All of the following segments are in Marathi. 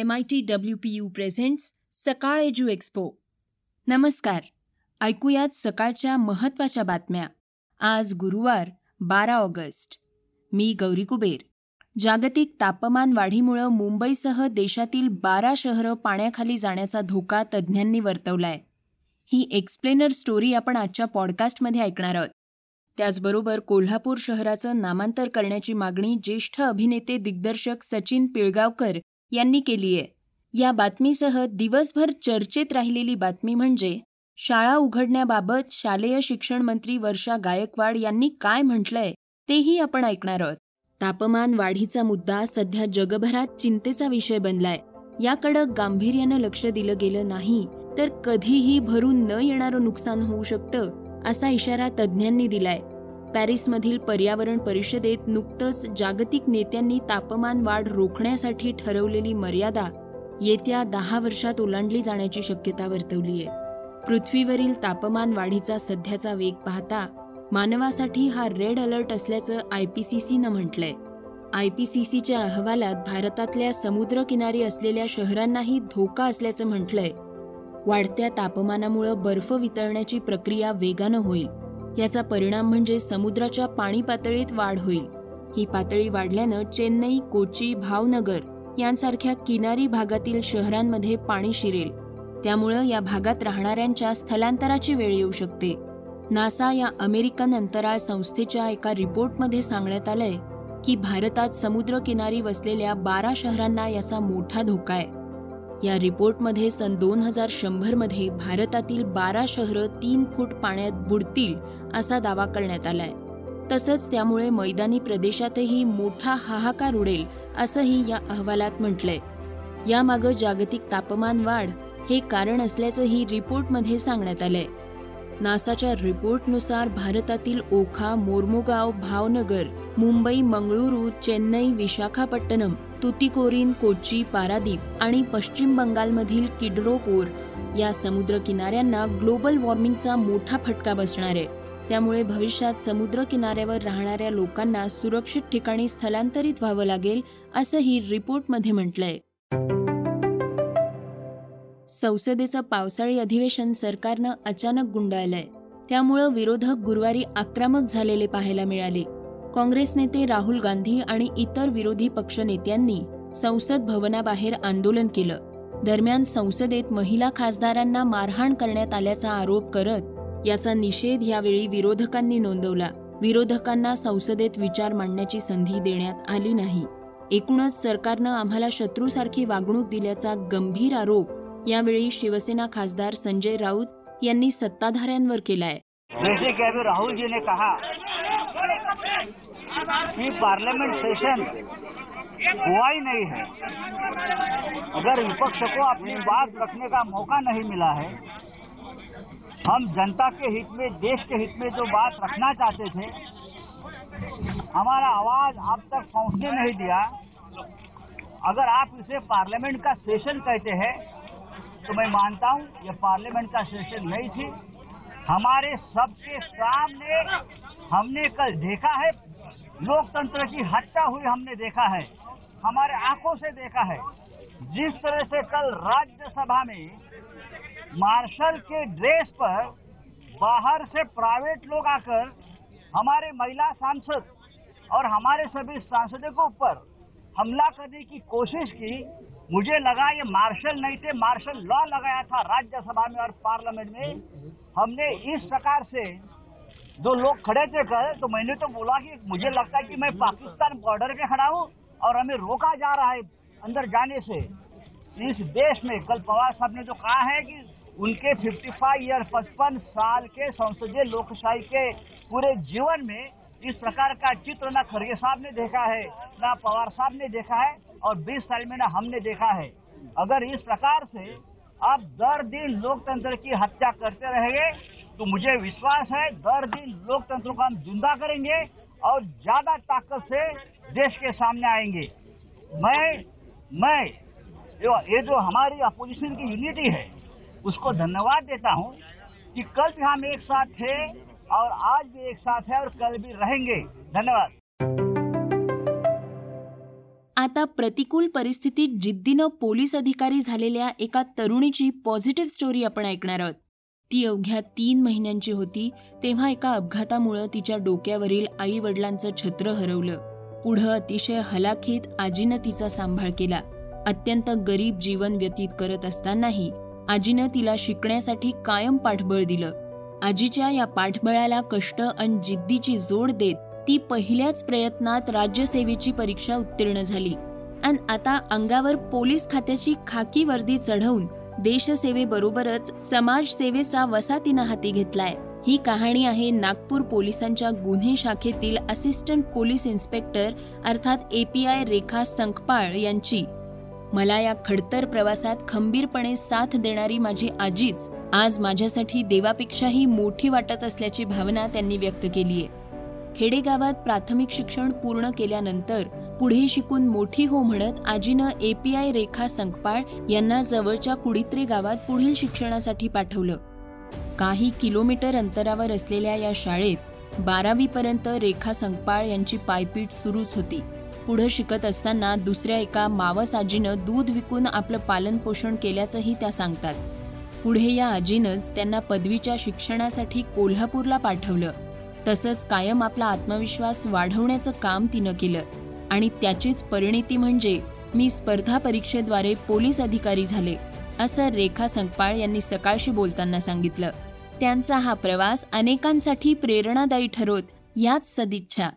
M I T W P U presents Sakal Edu Expo नमस्कार. ऐकूयात सकाळच्या महत्त्वाच्या बातम्या. आज गुरुवार बारा ऑगस्ट. मी गौरी कुबेर. जागतिक तापमान वाढीमुळं मुंबईसह देशातील बारा शहरं पाण्याखाली जाण्याचा धोका तज्ज्ञांनी वर्तवलाय. ही एक्सप्लेनर स्टोरी आपण आजच्या पॉडकास्टमध्ये ऐकणार आहोत. त्याचबरोबर कोल्हापूर शहराचं नामांतर करण्याची मागणी ज्येष्ठ अभिनेते दिग्दर्शक सचिन पिळगावकर यांनी केली आहे. या बातमीसह दिवसभर चर्चेत राहिलेली बातमी म्हणजे शाळा उघडण्याबाबत शालेय शिक्षण मंत्री वर्षा गायकवाड यांनी काय म्हटलंय तेही आपण ऐकणार आहोत. तापमान वाढीचा मुद्दा सध्या जगभरात चिंतेचा विषय बनलाय. याकडं गांभीर्यानं लक्ष दिलं गेलं नाही तर कधीही भरून न येणारं नुकसान होऊ शकतं असा इशारा तज्ज्ञांनी दिलाय. पॅरिसमधील पर्यावरण परिषदेत नुकतंच जागतिक नेत्यांनी तापमान वाढ रोखण्यासाठी ठरवलेली मर्यादा येत्या दहा वर्षात ओलांडली जाण्याची शक्यता वर्तवली आहे. पृथ्वीवरील तापमान वाढीचा सध्याचा वेग पाहता मानवासाठी हा रेड अलर्ट असल्याचं आय पी सी सीनं म्हटलंय. आय पी सी सीच्या अहवालात भारतातल्या समुद्रकिनारी असलेल्या शहरांनाही धोका असल्याचं म्हटलंय. वाढत्या तापमानामुळं बर्फ वितळण्याची प्रक्रिया वेगानं होईल. याचा परिणाम म्हणजे समुद्राच्या पाणी पातळीत वाढ होईल. ही पातळी वाढल्यानं चेन्नई कोची भावनगर यांसारख्या किनारी भागातील शहरांमध्ये पाणी शिरेल. त्यामुळं या भागात राहणाऱ्यांच्या स्थलांतराची वेळ येऊ शकते. नासा या अमेरिकन अंतराळ संस्थेच्या एका रिपोर्टमध्ये सांगण्यात आलंय की भारतात समुद्रकिनारी वसलेल्या बारा शहरांना याचा मोठा धोका आहे. या रिपोर्टमध्ये सन दोन हजार शंभरमध्ये भारतातील बारा शहरं तीन फूट पाण्यात बुडतील असा दावा करण्यात आलाय. तसंच त्यामुळे मैदानी प्रदेशातही मोठा हाहाकार उडेल असंही या अहवालात म्हटलंय. यामागं जागतिक तापमान वाढ हे कारण असल्याचंही रिपोर्टमध्ये सांगण्यात आलंय. नासाच्या रिपोर्टनुसार भारतातील ओखा मोर्मुगाव भावनगर मुंबई मंगळुरू चेन्नई विशाखापट्टणम तुतीकोरीन कोची पारादीप आणि पश्चिम बंगालमधील किडरोपोर या समुद्र किनाऱ्यांना ग्लोबल वॉर्मिंगचा मोठा फटका बसणार आहे. त्यामुळे भविष्यात समुद्र किनाऱ्यावर राहणाऱ्या लोकांना सुरक्षित ठिकाणी स्थलांतरित व्हावं लागेल असंही रिपोर्टमध्ये म्हटलंय. संसदेचं पावसाळी अधिवेशन सरकारनं अचानक गुंडाळलंय. त्यामुळं विरोधक गुरुवारी आक्रमक झालेले पाहायला मिळाले. काँग्रेस नेते राहुल गांधी आणि इतर विरोधी पक्ष नेत्यांनी संसद भवनाबाहेर आंदोलन केलं. दरम्यान संसदेत महिला खासदारांना मारहाण करण्यात आल्याचा आरोप करत याचा निषेध यावेळी विरोधकांनी नोंदवला. विरोधकांना संसदेत विचार मांडण्याची संधी देण्यात आली नाही. एकूणच सरकारनं आम्हाला शत्रूसारखी वागणूक दिल्याचा गंभीर आरोप यावेळी शिवसेना खासदार संजय राऊत यांनी सत्ताधाऱ्यांवर केलाय. जैसे राहुल जी ने कहा कि पार्लियामेंट सेशन हुआ ही नहीं है। अगर विपक्ष को अपनी बात रखने का मौका नहीं मिला है, हम जनता के हित में, देश के हित में जो बात रखना चाहते थे, हमारा आवाज़ आप तक पहुँचने नहीं दिया। अगर आप इसे पार्लियामेंट का सेशन कहते हैं तो मैं मानता हूँ, ये पार्लियामेंट का सेशन नहीं थी। हमारे सबके सामने हमने कल देखा है, लोकतंत्र की हत्या हुई हमने देखा है, हमारे आँखों से देखा है। जिस तरह से कल राज्यसभा में मार्शल के ड्रेस पर बाहर से प्राइवेट लोग आकर हमारे महिला सांसद और हमारे सभी सांसदों के ऊपर हमला करने की कोशिश की, मुझे लगा ये मार्शल नहीं थे, मार्शल लॉ लगाया था राज्यसभा में और पार्लियामेंट में। हमने इस प्रकार से जो लोग खड़े थे कल तो मैंने तो बोला कि मुझे लगता है कि मैं पाकिस्तान बॉर्डर पे खड़ा हूँ और हमें रोका जा रहा है अंदर जाने से। इस देश में कल पवार साहब ने जो कहा है कि उनके 55 ईयर पचपन साल के संसदीय लोकशाही के पूरे जीवन में इस प्रकार का चित्र न खड़गे साहब ने देखा है, न पवार साहब ने देखा है और 20 साल में न हमने देखा है। अगर इस प्रकार से आप दर दिन लोकतंत्र की हत्या करते रहेंगे तो मुझे विश्वास है दर दिन लोकतंत्र को हम ज़िंदा करेंगे और ज़्यादा ताकत से देश के सामने आएँगे। मैं मैं ये जो हमारी अपोजिशन की यूनिटी है, उसको धन्यवाद देता हूँ कि कल भी हम एक साथ थे और आज भी एक साथ है और कल भी रहेंगे। धन्यवाद। आता प्रतिकूल परिस्थितीत जिद्दीनं पोलीस अधिकारी झालेल्या एका तरुणीची पॉझिटिव्ह स्टोरी आपण ऐकणार आहोत. ती अवघ्या तीन महिन्यांची होती तेव्हा एका अपघातामुळं तिच्या डोक्यावरील आई वडिलांचं छत्र हरवलं. पुढं अतिशय हलाखीत आजीनं तिचा सांभाळ केला. अत्यंत गरीब जीवन व्यतीत करत असतानाही आजीनं तिला शिकण्यासाठी कायम पाठबळ दिलं. आजीच्या या पाठबळाला कष्ट आणि जिद्दीची जोड देत ती पहिल्याच प्रयत्नात राज्यसेवेची परीक्षा उत्तीर्ण झाली. आणि आता अंगावर पोलीस खात्याची खाकी वर्दी चढवून देशसेवेबरोबरच समाजसेवेचा वसा तिनं हाती घेतलाय. ही कहाणी आहे नागपूर पोलिसांच्या गुन्हे शाखेतील असिस्टंट पोलीस इन्स्पेक्टर अर्थात एपीआय रेखा संकपाळ यांची. मला या खडतर प्रवासात खंबीरपणे साथ देणारी माझी आजीच आज माझ्यासाठी देवापेक्षाही मोठी वाटत असल्याची भावना त्यांनी व्यक्त केली आहे खेडेगावात प्राथमिक शिक्षण पूर्ण केल्यानंतर पुढे शिकून मोठी हो म्हणत आजीनं एपीआय रेखा संकपाळ यांना जवळच्या कुडित्रे गावात पुढील शिक्षणासाठी पाठवलं. काही किलोमीटर अंतरावर असलेल्या या शाळेत बारावीपर्यंत रेखा संकपाळ यांची पायपीट सुरूच होती. पुढं शिकत असताना दुसऱ्या एका मावस आजीनं दूध विकून आपलं पालनपोषण केल्याचंही त्या सांगतात. पुढे या आजीनंच त्यांना पदवीच्या शिक्षणासाठी कोल्हापूरला पाठवलं. तसंच कायम आपला आत्मविश्वास वाढवण्याचं काम तिनं केलं. आणि त्याचीच परिणिती म्हणजे मी स्पर्धा परीक्षेद्वारे पोलीस अधिकारी झाले असं रेखा संकपाळ यांनी सकाळशी बोलताना सांगितलं. त्यांचा हा प्रवास अनेकांसाठी प्रेरणादायी ठरोत याच सदिच्छा.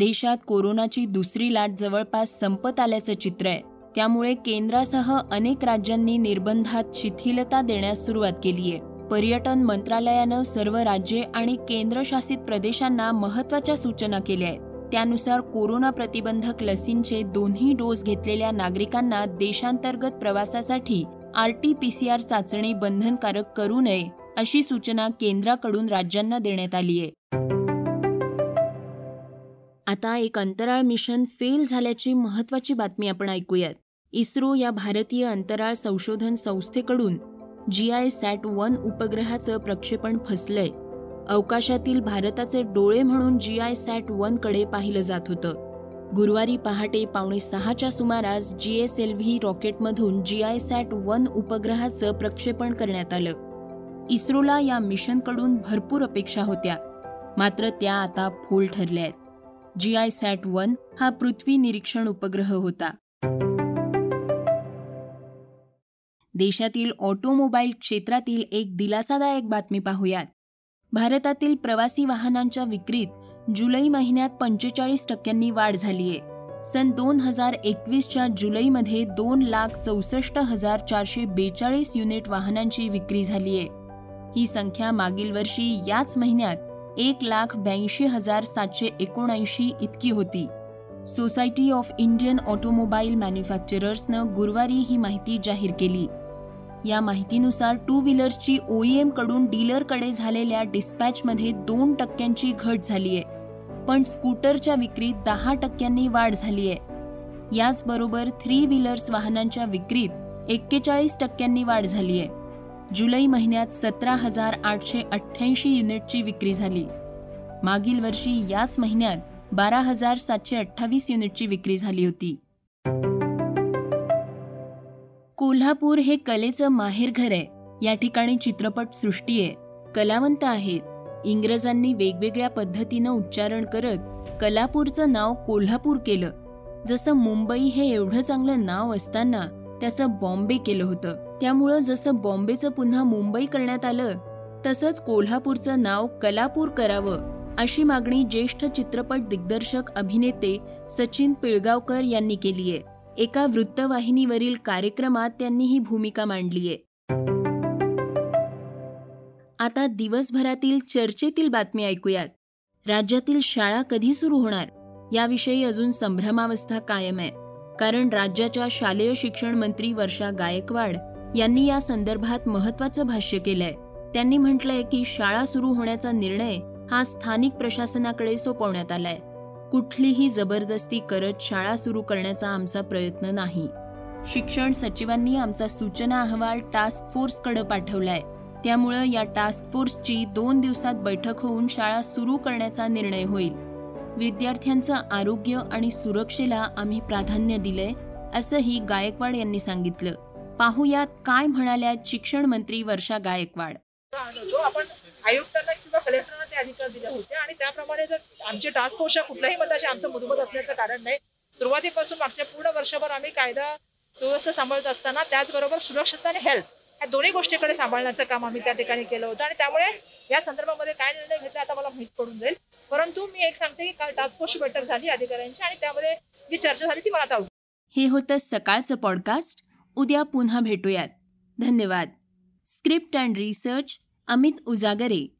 देशात कोरोनाची दुसरी लाट जवळपास संपत आल्याचं चित्र आहे. त्यामुळे केंद्रासह अनेक राज्यांनी निर्बंधात शिथिलता देण्यास सुरुवात केली आहे. पर्यटन मंत्रालयानं सर्व राज्ये आणि केंद्रशासित प्रदेशांना महत्त्वाच्या सूचना केल्या आहेत. त्यानुसार कोरोना प्रतिबंधक लसींचे दोन्ही डोस घेतलेल्या नागरिकांना देशांतर्गत प्रवासासाठी R T P C R चाचणी बंधनकारक करू नये अशी सूचना केंद्राकडून राज्यांना देण्यात आली आहे. आता एक अंतराळ मिशन फेल झाल्याची महत्वाची बातमी आपण ऐकूयात. इस्रो या भारतीय अंतराळ संशोधन संस्थेकडून जी आय सॅट वन उपग्रहाचं प्रक्षेपण फसलंय. अवकाशातील भारताचे डोळे म्हणून जी आय सॅट वनकडे पाहिलं जात होतं. गुरुवारी पहाटे पावणे सहाच्या सुमारास जी एस एल व्ही रॉकेटमधून जी आय सॅट वन उपग्रहाचं प्रक्षेपण करण्यात आलं. इस्रोला या मिशनकडून भरपूर अपेक्षा होत्या. मात्र त्या आता फोल ठरल्या आहेत जी आय सॅट वन हा पृथ्वी निरीक्षण उपग्रह होता. देशातील ऑटोमोबाईल क्षेत्रातील एक दिलासादायक बातमी पाहूयात. भारतातील प्रवासी वाहनांच्या विक्रीत जुलै महिन्यात पंचेचाळीस टक्क्यांनी वाढ झालीय. सन दोन हजार एकवीसच्या जुलैमध्ये दोन लाख चौसष्ट हजार चारशे बेचाळीस युनिट वाहनांची विक्री झालीय. ही संख्या मागील वर्षी याच महिन्यात एक लाख ब्याऐंशी हजार सातशे एकोणऐंशी इतकी होती. सोसायटी ऑफ इंडियन ऑटोमोबाईल मॅन्युफॅक्चरर्सनं गुरुवारी ही माहिती जाहीर केली. या माहितीनुसार टू व्हीलर्सची ओईएमकडून डीलरकडे झालेल्या डिस्पॅचमध्ये दोन टक्क्यांची घट झालीय पण स्कूटरच्या विक्रीत दहा टक्क्यांनी वाढ झालीय. याचबरोबर थ्री व्हीलर्स वाहनांच्या विक्रीत एक्केचाळीस टक्क्यांनी वाढ झालीय. जुलै महिन्यात सतरा हजार आठशे अठ्ठ्याऐंशी युनिटची विक्री झाली. मागील वर्षी याच महिन्यात बारा हजार सातशे अठ्ठावीस युनिटची विक्री झाली होती. कोल्हापूर हे कलेचं माहेरघर आहे. या ठिकाणी चित्रपट सृष्टी आहे. कलावंत आहेत. इंग्रजांनी वेगवेगळ्या पद्धतीनं उच्चारण करत कलापूरचं नाव कोल्हापूर केलं. जसं मुंबई हे एवढं चांगलं नाव असताना त्याचं बॉम्बे केलं होतं. त्यामुळं जसं बॉम्बेचं पुन्हा मुंबई करण्यात आलं तसंच कोल्हापूरचं नाव कलापूर करावं अशी मागणी ज्येष्ठ चित्रपट दिग्दर्शक अभिनेते सचिन पिळगावकर यांनी केलीय. एका वृत्तवाहिनीवरील कार्यक्रमात त्यांनी ही भूमिका मांडलीये. आता दिवसभरातील चर्चेतील बातमी ऐकूयात. राज्यातील शाळा कधी सुरू होणार? याविषयी अजून संभ्रमावस्था कायम आहे. कारण राज्याच्या शालेय शिक्षण मंत्री वर्षा गायकवाड यांनी या संदर्भात महत्वाचं भाष्य केलंय. त्यांनी म्हटलंय की शाळा सुरू होण्याचा निर्णय हा स्थानिक प्रशासनाकडे सोपवण्यात आलाय. कुठलीही जबरदस्ती करत शाळा सुरू करण्याचा आमचा प्रयत्न नाही. शिक्षण सचिवांनी आमचा सूचना अहवाल टास्क फोर्सकडे पाठवलाय. त्यामुळं या टास्क फोर्सची दोन दिवसात बैठक होऊन शाळा सुरू करण्याचा निर्णय होईल. विद्यार्थ्यांचं आरोग्य आणि सुरक्षेला आम्ही प्राधान्य दिलंय असंही गायकवाड यांनी सांगितलं. पाहुयात काय म्हणाल्या शिक्षण मंत्री वर्षा गायकवाड. जो आपण आयुक्तांना किंवा कलेक्टरना ते अधिकार दिले होते आणि त्याप्रमाणे जर आमचे टास्क फोर्सच्या कुठल्याही मताशी आमचं मधुमत असण्याचं कारण नाही सुरुवातीपासून मागच्या पूर्ण वर्षभर आम्ही कायदा सुव्यवस्था सांभाळत असताना त्याचबरोबर सुरक्षितता आणि हेल्थ या दोन्ही गोष्टीकडे सांभाळण्याचं काम आम्ही त्या ठिकाणी केलं होतं. आणि त्यामुळे या संदर्भामध्ये काय निर्णय घेतला आता मला माहीत पडून जाईल. परंतु मी एक सांगते की काल टास्क फोर्सची बैठक झाली अधिकाऱ्यांची आणि त्यामध्ये जी चर्चा झाली ती मला आता हे होतं सकाळचं पॉडकास्ट उद्या पुन्हा भेटूयात. धन्यवाद. Script and research Amit Ujagare.